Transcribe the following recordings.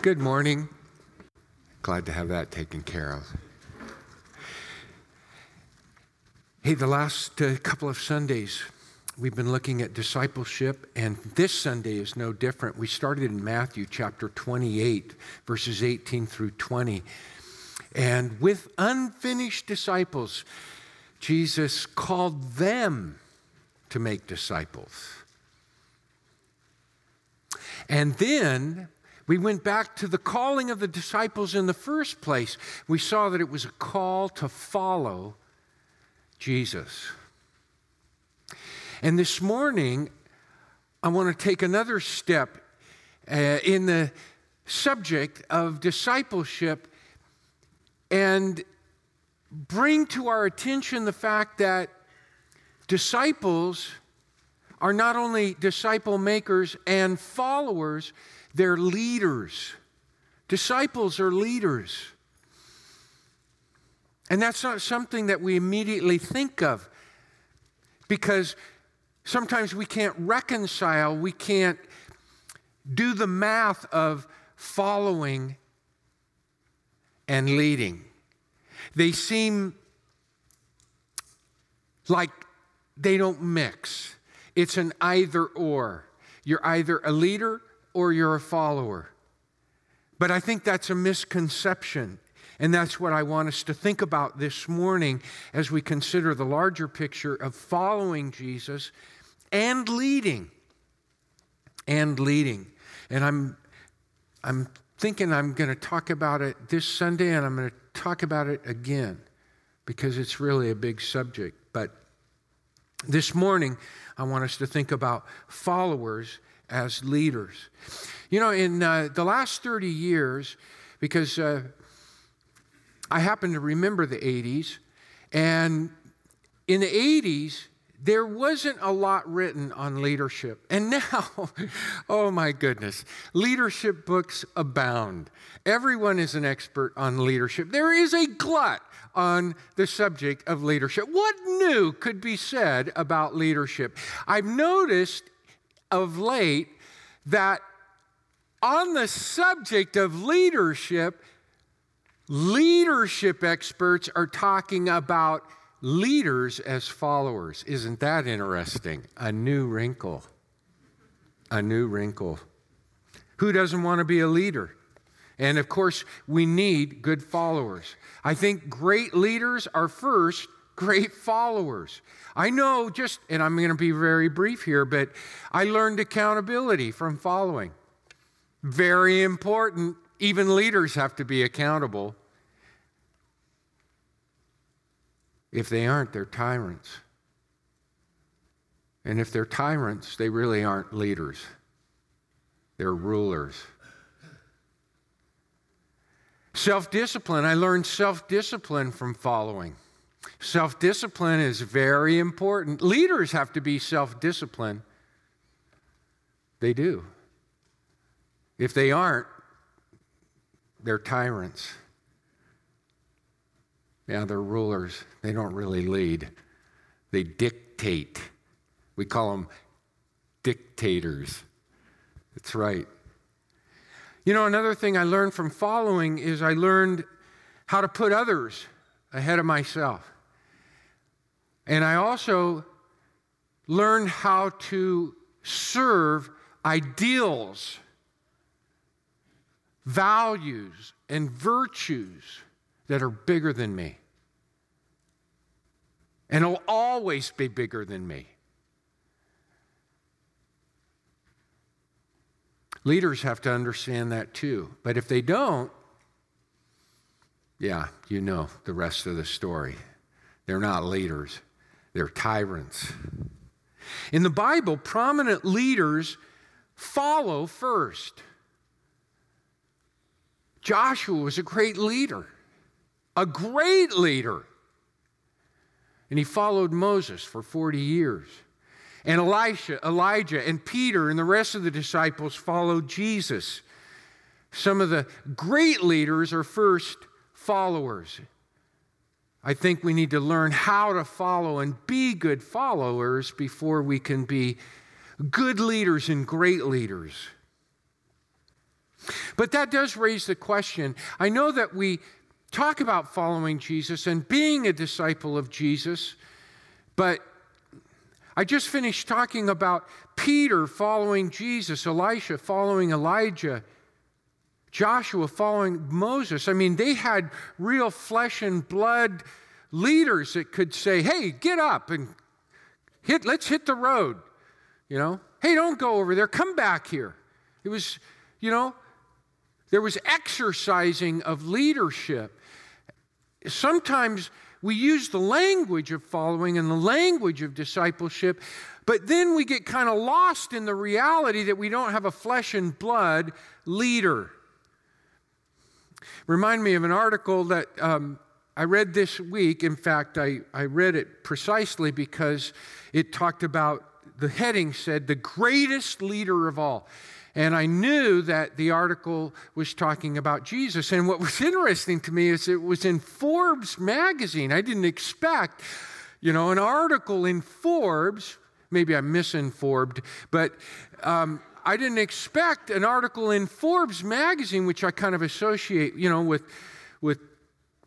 Good morning. Glad to have that taken care of. Hey, the last uh, couple of Sundays, we've been looking at discipleship, and this Sunday is no different. We started in Matthew chapter 28, verses 18 through 20. And with unfinished disciples, Jesus called them to make disciples. And then we went back to the calling of the disciples in the first place. We saw that it was a call to follow Jesus. And this morning, I want to take another step uh, in the subject of discipleship and bring to our attention the fact that disciples are not only disciple makers and followers, they're leaders. Disciples are leaders. And that's not something that we immediately think of because sometimes we can't reconcile, we can't do the math of following and leading. They seem like they don't mix. It's an either or. You're either a leader or you're a follower. But I think that's a misconception. And that's what I want us to think about this morning as we consider the larger picture of following Jesus and leading. And leading. And I'm, I'm thinking I'm going to talk about it this Sunday and I'm going to talk about it again because it's really a big subject. But this morning, I want us to think about followers as leaders. You know, in uh, the last 30 years, because uh, I happen to remember the 80s, and in the 80s, there wasn't a lot written on leadership. And now, oh my goodness, leadership books abound. Everyone is an expert on leadership. There is a glut on the subject of leadership. What new could be said about leadership? I've noticed of late that on the subject of leadership, leadership experts are talking about leaders as followers. Isn't that interesting? A new wrinkle. A new wrinkle. Who doesn't want to be a leader? And of course, we need good followers. I think great leaders are first great followers. I know just, and I'm going to be very brief here, but I learned accountability from following. Very important. Even leaders have to be accountable. If they aren't, they're tyrants. And if they're tyrants, they really aren't leaders, they're rulers. Self discipline, I learned self discipline from following. Self discipline is very important. Leaders have to be self disciplined. They do. If they aren't, they're tyrants. Yeah, they're rulers. They don't really lead, they dictate. We call them dictators. That's right. You know, another thing I learned from following is I learned how to put others ahead of myself. And I also learned how to serve ideals, values, and virtues that are bigger than me. And will always be bigger than me. Leaders have to understand that too. But if they don't, yeah, you know the rest of the story. They're not leaders, they're tyrants. In the Bible, prominent leaders follow first. Joshua was a great leader a great leader. And he followed Moses for 40 years. And Elisha, Elijah, and Peter and the rest of the disciples followed Jesus. Some of the great leaders are first followers. I think we need to learn how to follow and be good followers before we can be good leaders and great leaders. But that does raise the question. I know that we talk about following Jesus and being a disciple of Jesus, but I just finished talking about Peter following Jesus, Elisha following Elijah, Joshua following Moses. I mean, they had real flesh and blood leaders that could say, hey, get up and hit, let's hit the road. You know, hey, don't go over there, come back here. It was, you know, there was exercising of leadership. Sometimes we use the language of following and the language of discipleship, but then we get kind of lost in the reality that we don't have a flesh and blood leader. Remind me of an article that um, I read this week. In fact, I, I read it precisely because it talked about the heading said, the greatest leader of all. And I knew that the article was talking about Jesus. And what was interesting to me is it was in Forbes magazine. I didn't expect, you know, an article in Forbes. Maybe I'm misinformed, but um, I didn't expect an article in Forbes magazine, which I kind of associate, you know, with with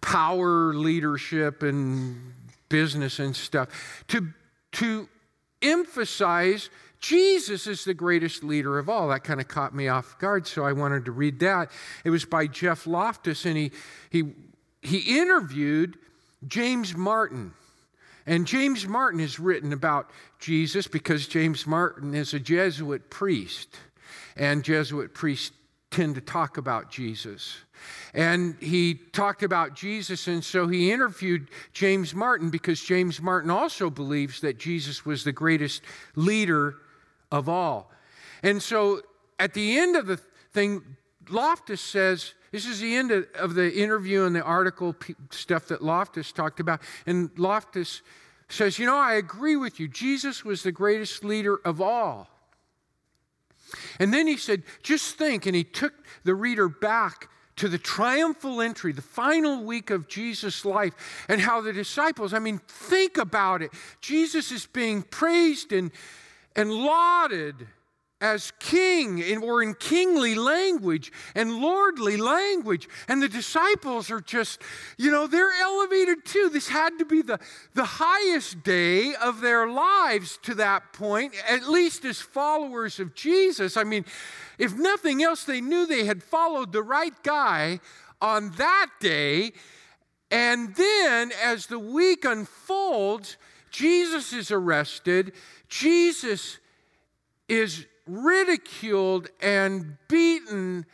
power, leadership, and business and stuff, to to emphasize Jesus is the greatest leader of all. That kind of caught me off guard, so I wanted to read that. It was by Jeff Loftus, and he, he, he interviewed James Martin. And James Martin has written about Jesus because James Martin is a Jesuit priest, and Jesuit priests tend to talk about Jesus. And he talked about Jesus, and so he interviewed James Martin because James Martin also believes that Jesus was the greatest leader of all. And so at the end of the thing, Loftus says, this is the end of, of the interview and the article stuff that Loftus talked about. And Loftus says, You know, I agree with you. Jesus was the greatest leader of all. And then he said, Just think. And he took the reader back to the triumphal entry, the final week of Jesus' life, and how the disciples, I mean, think about it. Jesus is being praised and and lauded as king in, or in kingly language and lordly language. And the disciples are just, you know, they're elevated too. This had to be the, the highest day of their lives to that point, at least as followers of Jesus. I mean, if nothing else, they knew they had followed the right guy on that day. And then as the week unfolds, Jesus is arrested Jesus is ridiculed and beaten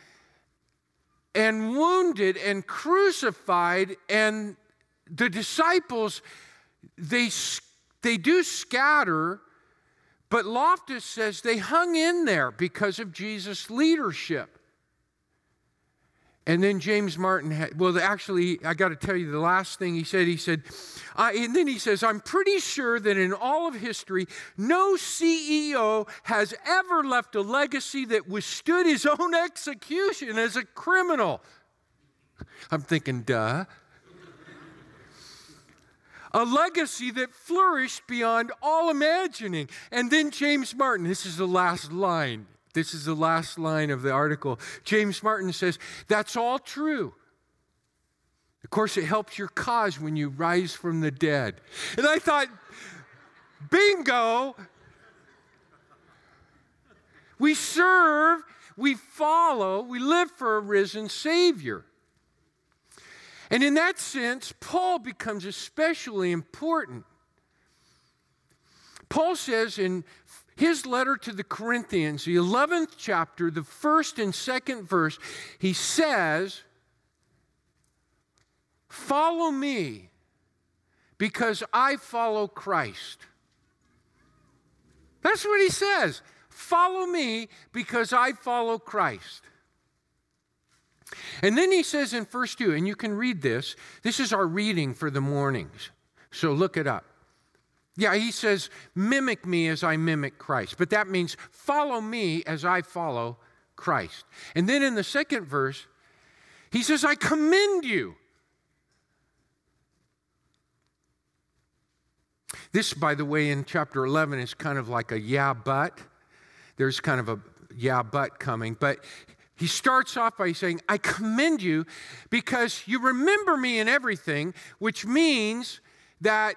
and wounded and crucified and the disciples they they do scatter but Loftus says they hung in there because of Jesus leadership and then James Martin had, well, actually, I got to tell you the last thing he said. He said, and then he says, I'm pretty sure that in all of history, no CEO has ever left a legacy that withstood his own execution as a criminal. I'm thinking, duh. a legacy that flourished beyond all imagining. And then James Martin, this is the last line. This is the last line of the article. James Martin says, That's all true. Of course, it helps your cause when you rise from the dead. And I thought, bingo! We serve, we follow, we live for a risen Savior. And in that sense, Paul becomes especially important. Paul says in his letter to the Corinthians, the 11th chapter, the first and second verse, he says, Follow me because I follow Christ. That's what he says. Follow me because I follow Christ. And then he says in verse 2, and you can read this, this is our reading for the mornings. So look it up. Yeah, he says, mimic me as I mimic Christ. But that means follow me as I follow Christ. And then in the second verse, he says, I commend you. This, by the way, in chapter 11 is kind of like a yeah, but. There's kind of a yeah, but coming. But he starts off by saying, I commend you because you remember me in everything, which means that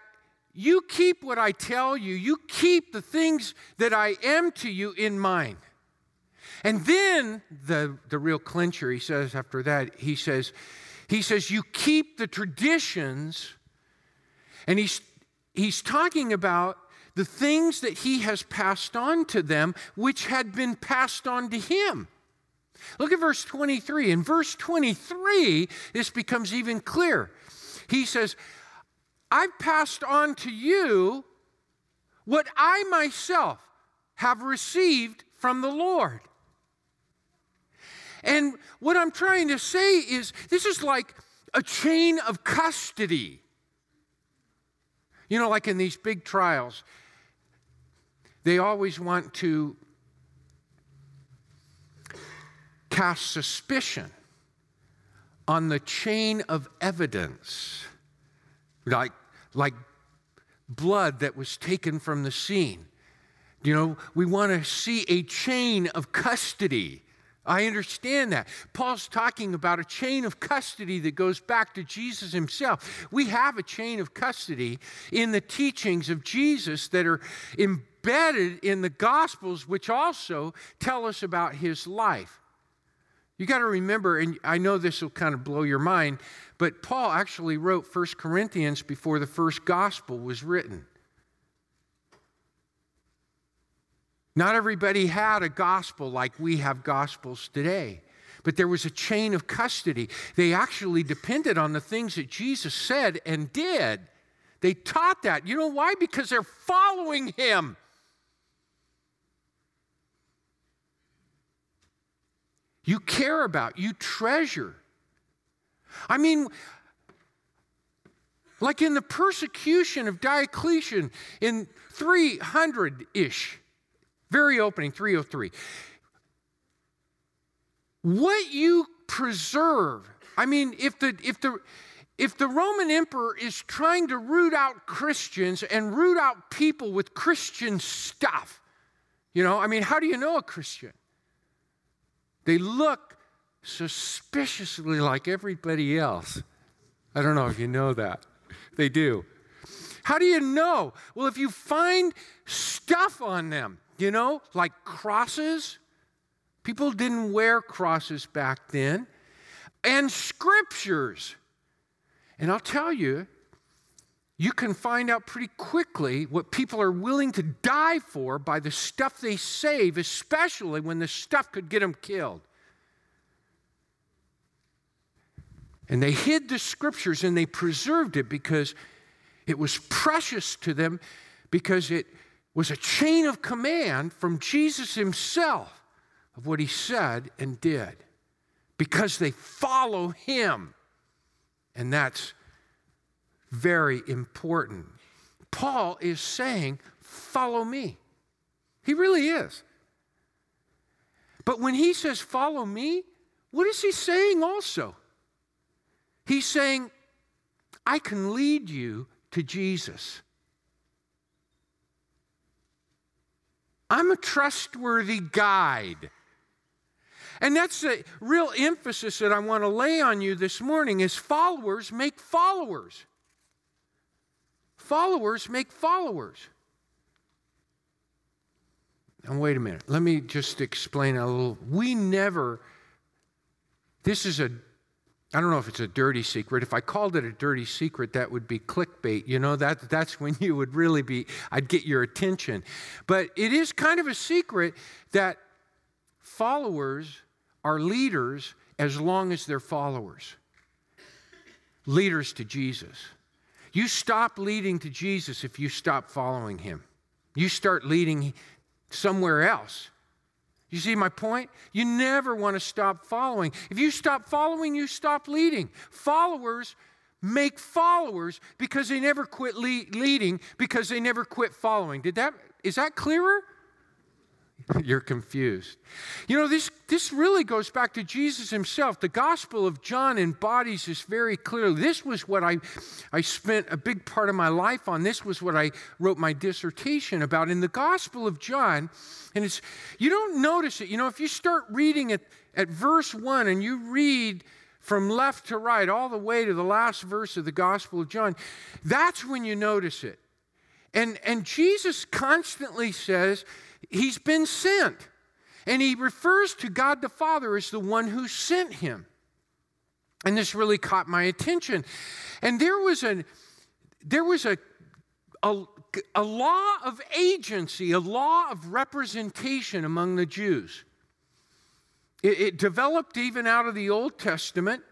you keep what I tell you, you keep the things that I am to you in mind. And then the, the real clincher, he says after that, he says, he says, you keep the traditions, and he's he's talking about the things that he has passed on to them, which had been passed on to him. Look at verse 23. In verse 23, this becomes even clearer. He says, I've passed on to you what I myself have received from the Lord. And what I'm trying to say is this is like a chain of custody. You know, like in these big trials, they always want to cast suspicion on the chain of evidence, like, like blood that was taken from the scene. You know, we want to see a chain of custody. I understand that. Paul's talking about a chain of custody that goes back to Jesus himself. We have a chain of custody in the teachings of Jesus that are embedded in the Gospels, which also tell us about his life. You got to remember, and I know this will kind of blow your mind, but Paul actually wrote First Corinthians before the first gospel was written. Not everybody had a gospel like we have gospels today, but there was a chain of custody. They actually depended on the things that Jesus said and did. They taught that. You know why? Because they're following him. You care about, you treasure. I mean, like in the persecution of Diocletian in 300 ish, very opening, 303. What you preserve, I mean, if the, if the, if the Roman emperor is trying to root out Christians and root out people with Christian stuff, you know, I mean, how do you know a Christian? They look suspiciously like everybody else. I don't know if you know that. They do. How do you know? Well, if you find stuff on them, you know, like crosses, people didn't wear crosses back then, and scriptures. And I'll tell you, you can find out pretty quickly what people are willing to die for by the stuff they save, especially when the stuff could get them killed. And they hid the scriptures and they preserved it because it was precious to them, because it was a chain of command from Jesus himself of what he said and did, because they follow him. And that's very important. Paul is saying, Follow me. He really is. But when he says, Follow me, what is he saying also? He's saying, I can lead you to Jesus. I'm a trustworthy guide. And that's the real emphasis that I want to lay on you this morning is followers make followers. Followers make followers. Now, wait a minute. Let me just explain a little. We never, this is a, I don't know if it's a dirty secret. If I called it a dirty secret, that would be clickbait. You know, that, that's when you would really be, I'd get your attention. But it is kind of a secret that followers are leaders as long as they're followers. Leaders to Jesus. You stop leading to Jesus if you stop following him. You start leading somewhere else. You see my point? You never want to stop following. If you stop following, you stop leading. Followers make followers because they never quit leading because they never quit following. Did that is that clearer? You're confused. You know, this, this really goes back to Jesus himself. The Gospel of John embodies this very clearly. This was what I, I spent a big part of my life on. This was what I wrote my dissertation about. In the Gospel of John, and it's, you don't notice it. You know, if you start reading it at verse 1 and you read from left to right all the way to the last verse of the Gospel of John, that's when you notice it. And, and Jesus constantly says, He's been sent. And he refers to God the Father as the one who sent him. And this really caught my attention. And there was a there was a, a, a law of agency, a law of representation among the Jews. It, it developed even out of the Old Testament.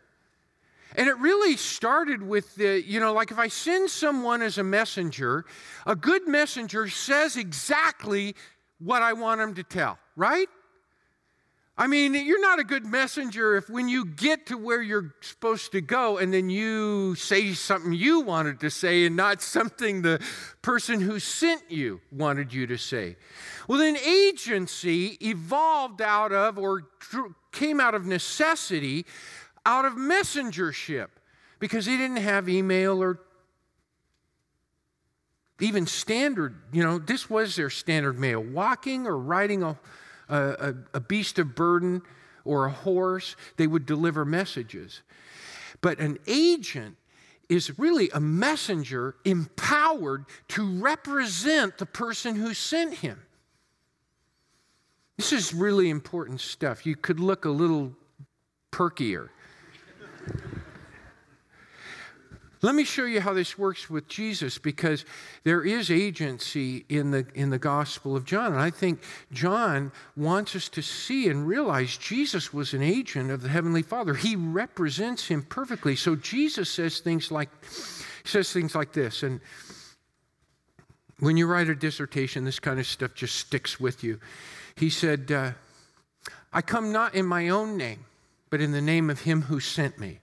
And it really started with the, you know, like if I send someone as a messenger, a good messenger says exactly what I want them to tell, right? I mean, you're not a good messenger if when you get to where you're supposed to go and then you say something you wanted to say and not something the person who sent you wanted you to say. Well, then agency evolved out of or came out of necessity out of messengership because they didn't have email or even standard, you know, this was their standard mail. Walking or riding a, a, a beast of burden or a horse, they would deliver messages. But an agent is really a messenger empowered to represent the person who sent him. This is really important stuff. You could look a little perkier let me show you how this works with Jesus because there is agency in the, in the Gospel of John. And I think John wants us to see and realize Jesus was an agent of the Heavenly Father. He represents him perfectly. So Jesus says things like, says things like this. And when you write a dissertation, this kind of stuff just sticks with you. He said, uh, I come not in my own name, but in the name of him who sent me.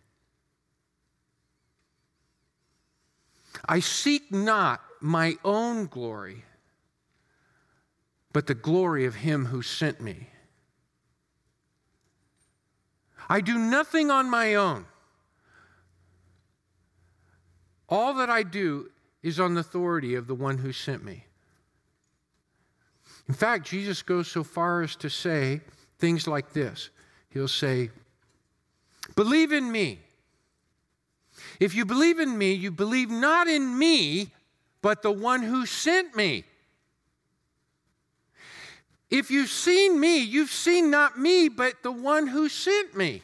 I seek not my own glory, but the glory of him who sent me. I do nothing on my own. All that I do is on the authority of the one who sent me. In fact, Jesus goes so far as to say things like this He'll say, Believe in me. If you believe in me, you believe not in me, but the one who sent me. If you've seen me, you've seen not me, but the one who sent me.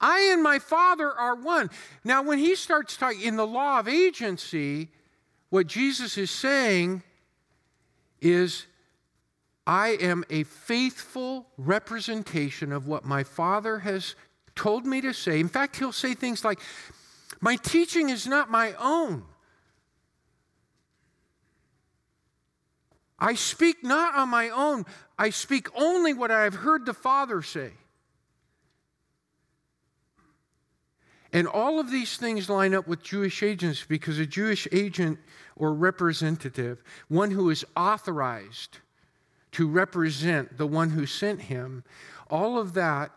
I and my Father are one. Now, when he starts talking in the law of agency, what Jesus is saying is, I am a faithful representation of what my Father has told me to say. In fact, he'll say things like, my teaching is not my own. I speak not on my own, I speak only what I have heard the Father say. And all of these things line up with Jewish agents because a Jewish agent or representative, one who is authorized to represent the one who sent him, all of that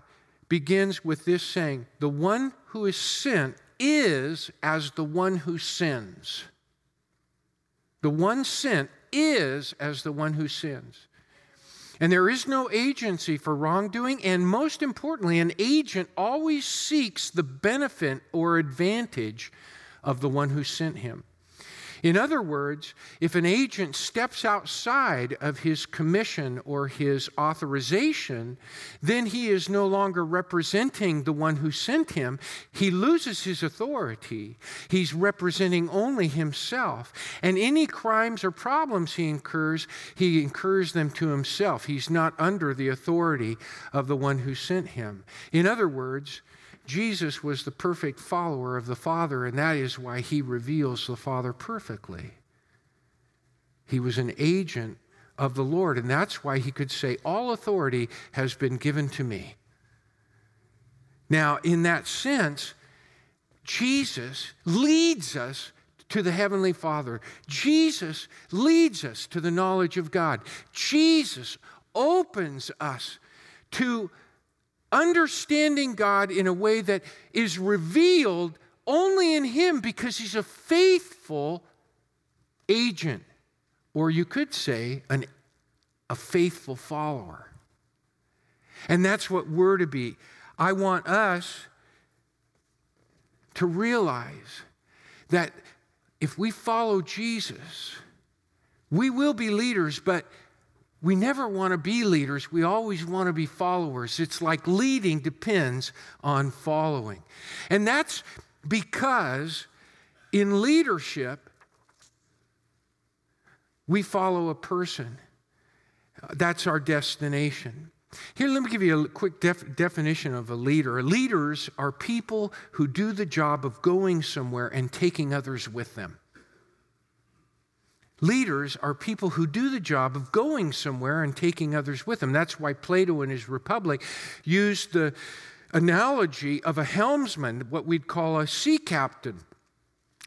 begins with this saying the one who is sent is as the one who sins. The one sent is as the one who sins. And there is no agency for wrongdoing. And most importantly, an agent always seeks the benefit or advantage of the one who sent him. In other words, if an agent steps outside of his commission or his authorization, then he is no longer representing the one who sent him. He loses his authority. He's representing only himself. And any crimes or problems he incurs, he incurs them to himself. He's not under the authority of the one who sent him. In other words, Jesus was the perfect follower of the Father, and that is why he reveals the Father perfectly. He was an agent of the Lord, and that's why he could say, All authority has been given to me. Now, in that sense, Jesus leads us to the Heavenly Father. Jesus leads us to the knowledge of God. Jesus opens us to understanding God in a way that is revealed only in Him because He's a faithful agent, or you could say, an, a faithful follower. And that's what we're to be. I want us to realize that if we follow Jesus, we will be leaders, but we never want to be leaders. We always want to be followers. It's like leading depends on following. And that's because in leadership, we follow a person. That's our destination. Here, let me give you a quick def- definition of a leader. Leaders are people who do the job of going somewhere and taking others with them. Leaders are people who do the job of going somewhere and taking others with them. That's why Plato in his Republic used the analogy of a helmsman, what we'd call a sea captain.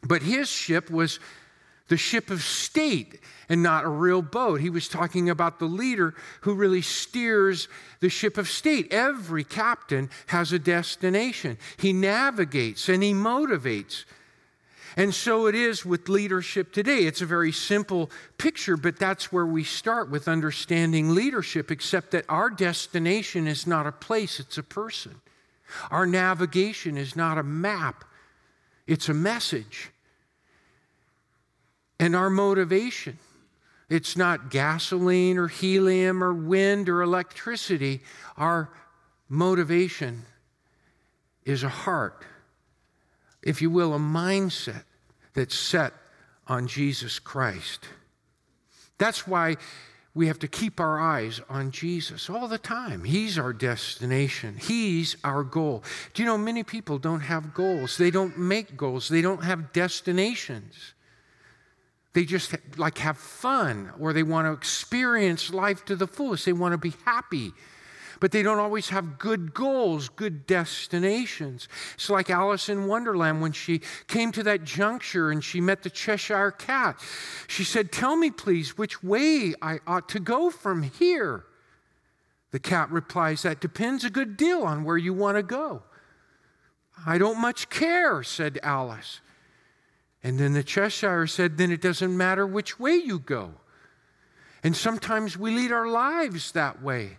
But his ship was the ship of state and not a real boat. He was talking about the leader who really steers the ship of state. Every captain has a destination, he navigates and he motivates. And so it is with leadership today. It's a very simple picture, but that's where we start with understanding leadership, except that our destination is not a place, it's a person. Our navigation is not a map, it's a message. And our motivation, it's not gasoline or helium or wind or electricity. Our motivation is a heart, if you will, a mindset that's set on Jesus Christ. That's why we have to keep our eyes on Jesus all the time. He's our destination, He's our goal. Do you know many people don't have goals? They don't make goals, they don't have destinations. They just like have fun or they want to experience life to the fullest. They want to be happy but they don't always have good goals, good destinations. It's like Alice in Wonderland when she came to that juncture and she met the Cheshire Cat. She said, Tell me, please, which way I ought to go from here. The cat replies, That depends a good deal on where you want to go. I don't much care, said Alice. And then the Cheshire said, Then it doesn't matter which way you go. And sometimes we lead our lives that way.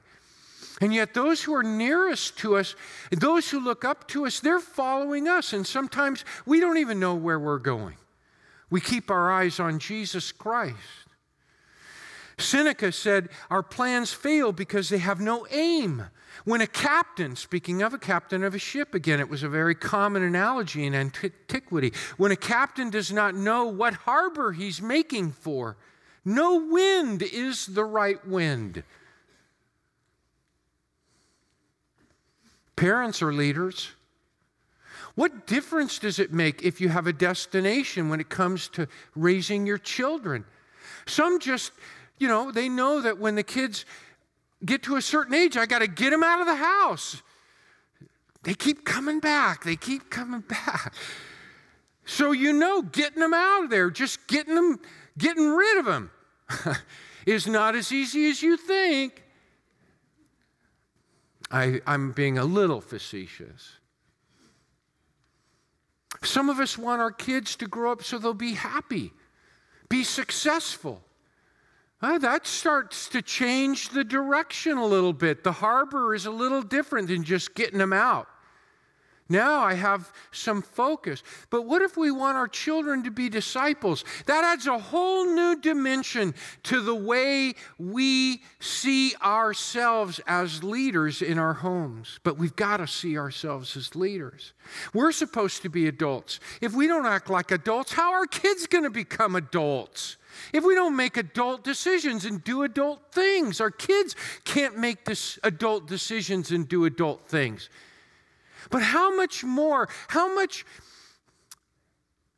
And yet, those who are nearest to us, those who look up to us, they're following us. And sometimes we don't even know where we're going. We keep our eyes on Jesus Christ. Seneca said, Our plans fail because they have no aim. When a captain, speaking of a captain of a ship, again, it was a very common analogy in antiquity. When a captain does not know what harbor he's making for, no wind is the right wind. Parents are leaders. What difference does it make if you have a destination when it comes to raising your children? Some just, you know, they know that when the kids get to a certain age, I got to get them out of the house. They keep coming back. They keep coming back. So you know, getting them out of there, just getting them, getting rid of them, is not as easy as you think. I, I'm being a little facetious. Some of us want our kids to grow up so they'll be happy, be successful. Uh, that starts to change the direction a little bit. The harbor is a little different than just getting them out. Now I have some focus. But what if we want our children to be disciples? That adds a whole new dimension to the way we see ourselves as leaders in our homes. But we've got to see ourselves as leaders. We're supposed to be adults. If we don't act like adults, how are kids going to become adults? If we don't make adult decisions and do adult things, our kids can't make this adult decisions and do adult things. But how much more, how much,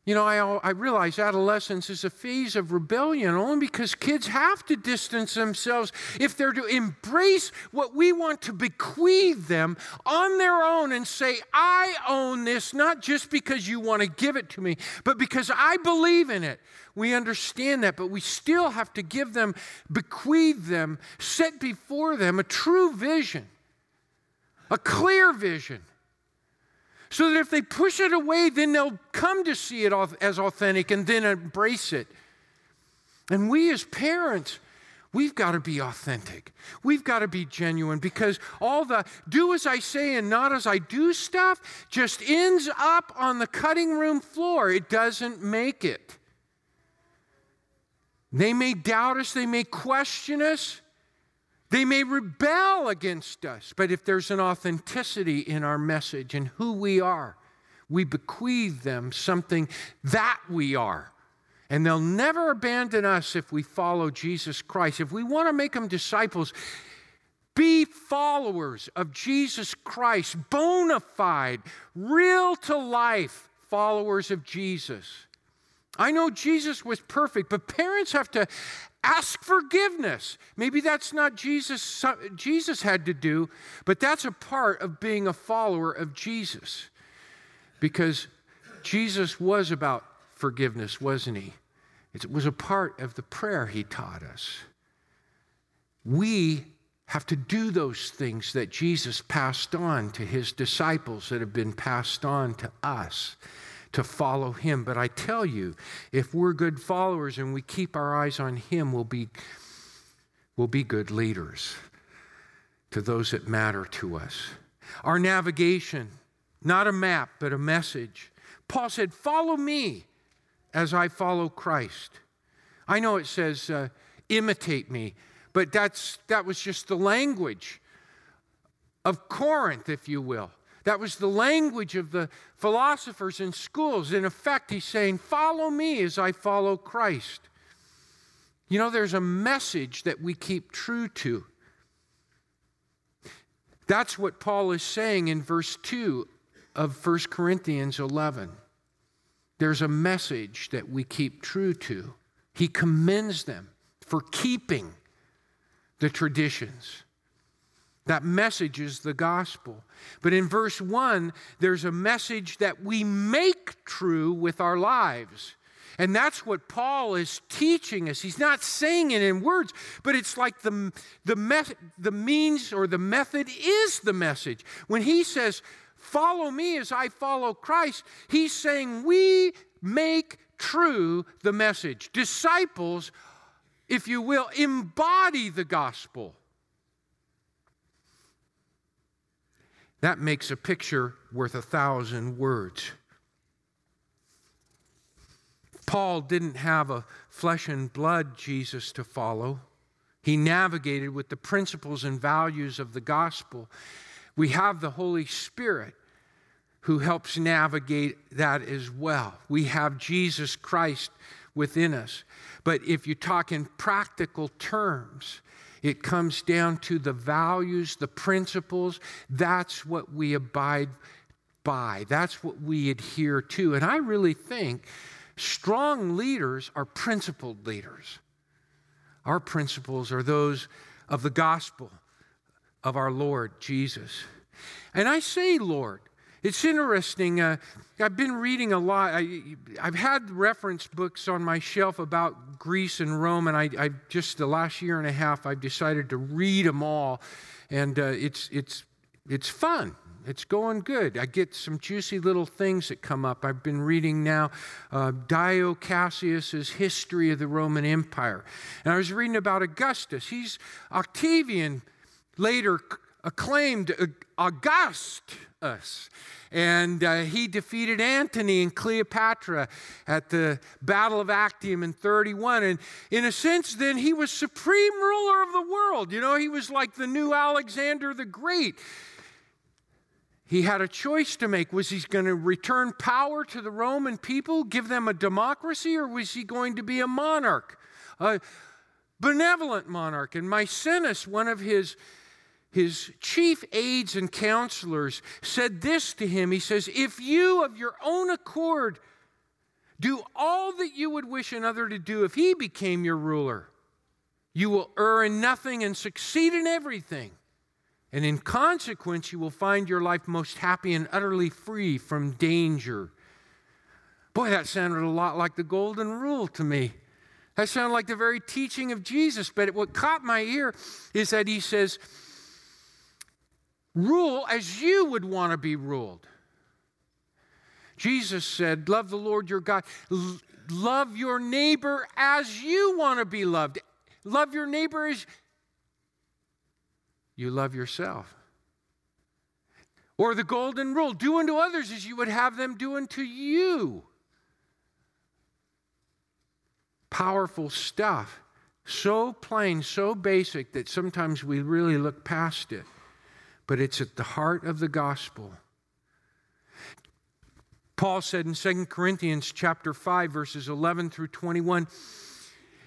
You know, I, I realize adolescence is a phase of rebellion only because kids have to distance themselves if they're to embrace what we want to bequeath them on their own and say, I own this, not just because you want to give it to me, but because I believe in it. We understand that, but we still have to give them, bequeath them, set before them a true vision, a clear vision so that if they push it away, then they'll come to see it as authentic and then embrace it. And we as parents, we've got to be authentic. We've got to be genuine because all the do as I say and not as I do stuff just ends up on the cutting room floor. It doesn't make it. They may doubt us, they may question us, they may rebel against us, but if there's an authenticity in our message and who we are, we bequeath them something that we are. And they'll never abandon us if we follow Jesus Christ. If we want to make them disciples, be followers of Jesus Christ, bona fide, real to life followers of Jesus. I know Jesus was perfect, but parents have to ask forgiveness. Maybe that's not Jesus Jesus had to do, but that's a part of being a follower of Jesus. Because Jesus was about forgiveness, wasn't he? It was a part of the prayer he taught us. We have to do those things that Jesus passed on to his disciples that have been passed on to us to follow him. But I tell you, if we're good followers and we keep our eyes on him, we'll be, we'll be good leaders to those that matter to us. Our navigation, not a map, but a message. Paul said, Follow me as I follow Christ. I know it says, uh, imitate me, but that's, that was just the language of Corinth, if you will. That was the language of the philosophers in schools. In effect, he's saying, Follow me as I follow Christ. You know, there's a message that we keep true to. That's what Paul is saying in verse 2 of 1 Corinthians 11. There's a message that we keep true to. He commends them for keeping the traditions. That message is the gospel. But in verse 1, there's a message that we make true with our lives. And that's what Paul is teaching us. He's not saying it in words, but it's like the, the, the means or the method is the message. When he says, Follow me as I follow Christ, he's saying we make true the message. Disciples, if you will, embody the gospel. That makes a picture worth a thousand words. Paul didn't have a flesh and blood Jesus to follow. He navigated with the principles and values of the gospel. We have the Holy Spirit who helps navigate that as well. We have Jesus Christ within us. But if you talk in practical terms, it comes down to the values, the principles. That's what we abide by, that's what we adhere to. And I really think strong leaders are principled leaders. Our principles are those of the gospel of our Lord Jesus. And I say, Lord, it's interesting. Uh, I've been reading a lot. I, have had reference books on my shelf about Greece and Rome, and I, I, just the last year and a half I've decided to read them all, and uh, it's it's it's fun. It's going good. I get some juicy little things that come up. I've been reading now uh, Dio Cassius's History of the Roman Empire, and I was reading about Augustus. He's Octavian later acclaimed Augustus. And uh, he defeated Antony and Cleopatra at the Battle of Actium in 31. And in a sense, then he was supreme ruler of the world. You know, he was like the new Alexander the Great. He had a choice to make. Was he going to return power to the Roman people, give them a democracy, or was he going to be a monarch, a benevolent monarch? And Maecenas, one of his his chief aides and counselors said this to him. He says, If you of your own accord Do all that you would wish another to do if he became your ruler. You will err in nothing and succeed in everything. And in consequence, you will find your life most happy and utterly free from danger. Boy, that sounded a lot like the golden rule to me. That sounded like the very teaching of Jesus. But what caught my ear is that he says, Rule as you would want to be ruled. Jesus said, Love the Lord your God. L- love your neighbor as you want to be loved. Love your neighbor as you love yourself. Or the golden rule do unto others as you would have them do unto you. Powerful stuff. So plain, so basic that sometimes we really look past it. But it's at the heart of the gospel. Paul said in 2 Corinthians chapter 5 verses 11 through 21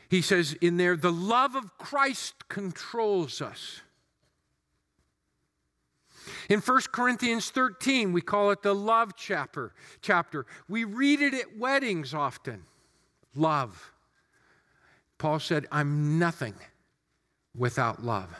he says in there the love of Christ controls us. In 1 Corinthians 13 we call it the love chapter chapter. We read it at weddings often. Love. Paul said I'm nothing without love.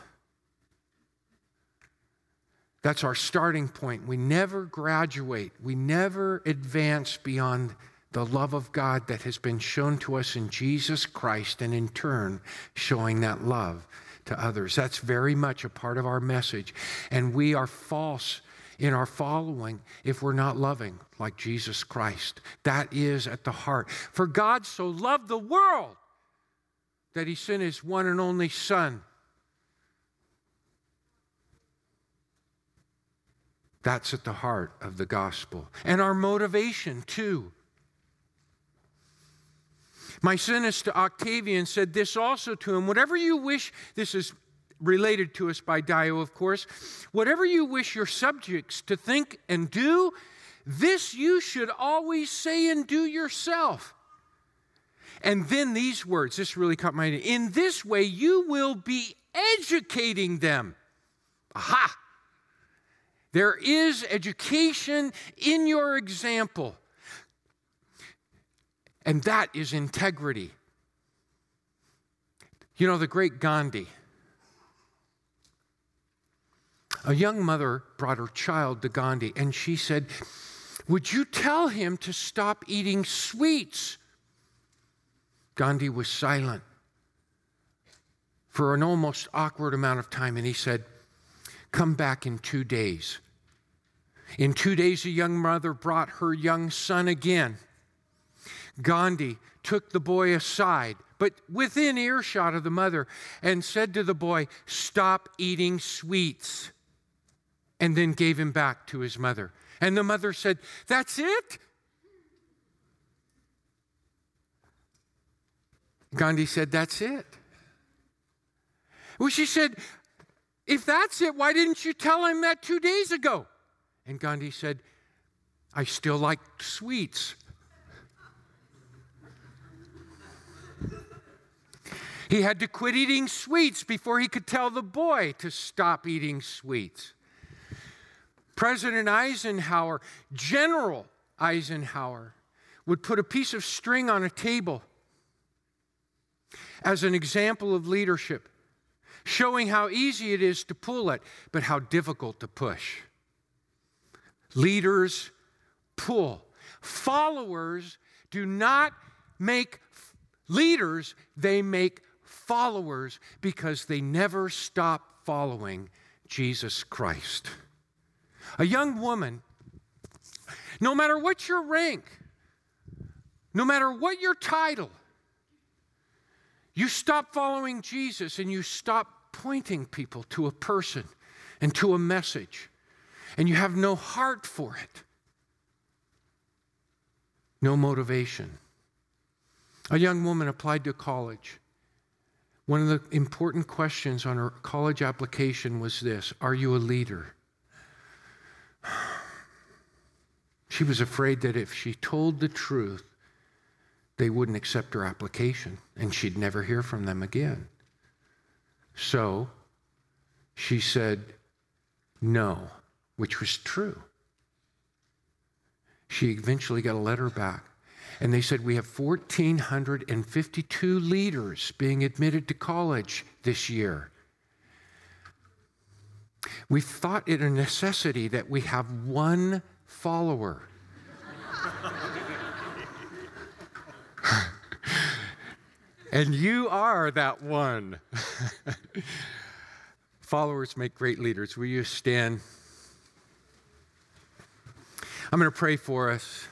That's our starting point. We never graduate, we never advance beyond the love of God that has been shown to us in Jesus Christ, and in turn, showing that love to others. That's very much a part of our message. And we are false in our following if we're not loving like Jesus Christ. That is at the heart. For God so loved the world that he sent his one and only Son That's at the heart of the gospel. And our motivation, too. Maecenas to Octavian said this also to him whatever you wish, this is related to us by Dio, of course, whatever you wish your subjects to think and do, this you should always say and do yourself. And then these words, this really caught my attention. In this way, you will be educating them. Aha! There is education in your example. And that is integrity. You know, the great Gandhi. A young mother brought her child to Gandhi, and she said, Would you tell him to stop eating sweets? Gandhi was silent for an almost awkward amount of time, and he said, Come back in two days. In two days, a young mother brought her young son again. Gandhi took the boy aside, but within earshot of the mother, and said to the boy, Stop eating sweets. And then gave him back to his mother. And the mother said, That's it? Gandhi said, That's it. Well, she said, If that's it, why didn't you tell him that two days ago? And Gandhi said, I still like sweets. He had to quit eating sweets before he could tell the boy to stop eating sweets. President Eisenhower, General Eisenhower, would put a piece of string on a table as an example of leadership, showing how easy it is to pull it, but how difficult to push. Leaders pull. Followers do not make leaders, they make followers because they never stop following Jesus Christ. A young woman, no matter what your rank, no matter what your title, you stop following Jesus and you stop pointing people to a person and to a message and you have no heart for it, no motivation. A young woman applied to college. One of the important questions on her college application was this Are you a leader? She was afraid that if she told the truth, they wouldn't accept her application and she'd never hear from them again. So she said, No which was true. She eventually got a letter back. And they said, We have 1,452 leaders being admitted to college this year. We thought it a necessity that we have one follower. and you are that one. Followers make great leaders. Will you stand? I'm going to pray for us.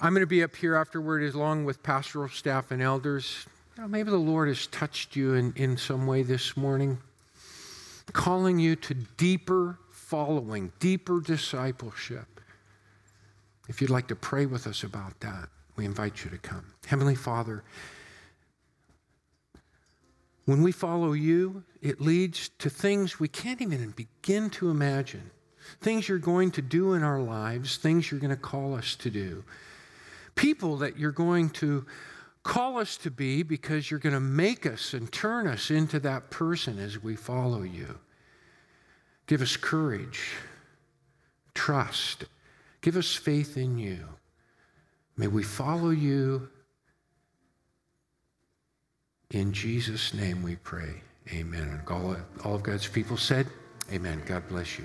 I'm going to be up here afterward along with pastoral staff and elders. maybe the Lord has touched you in, in some way this morning calling you to deeper following, deeper discipleship. If you'd like to pray with us about that, we invite you to come. Heavenly Father, when we follow you, it leads to things we can't even begin to imagine. Things you're going to do in our lives, things you're going to call us to do. People that you're going to call us to be because you're going to make us and turn us into that person as we follow you. Give us courage, trust, give us faith in you. May we follow you. In Jesus' name we pray. Amen. And all, all of God's people said, Amen. God bless you.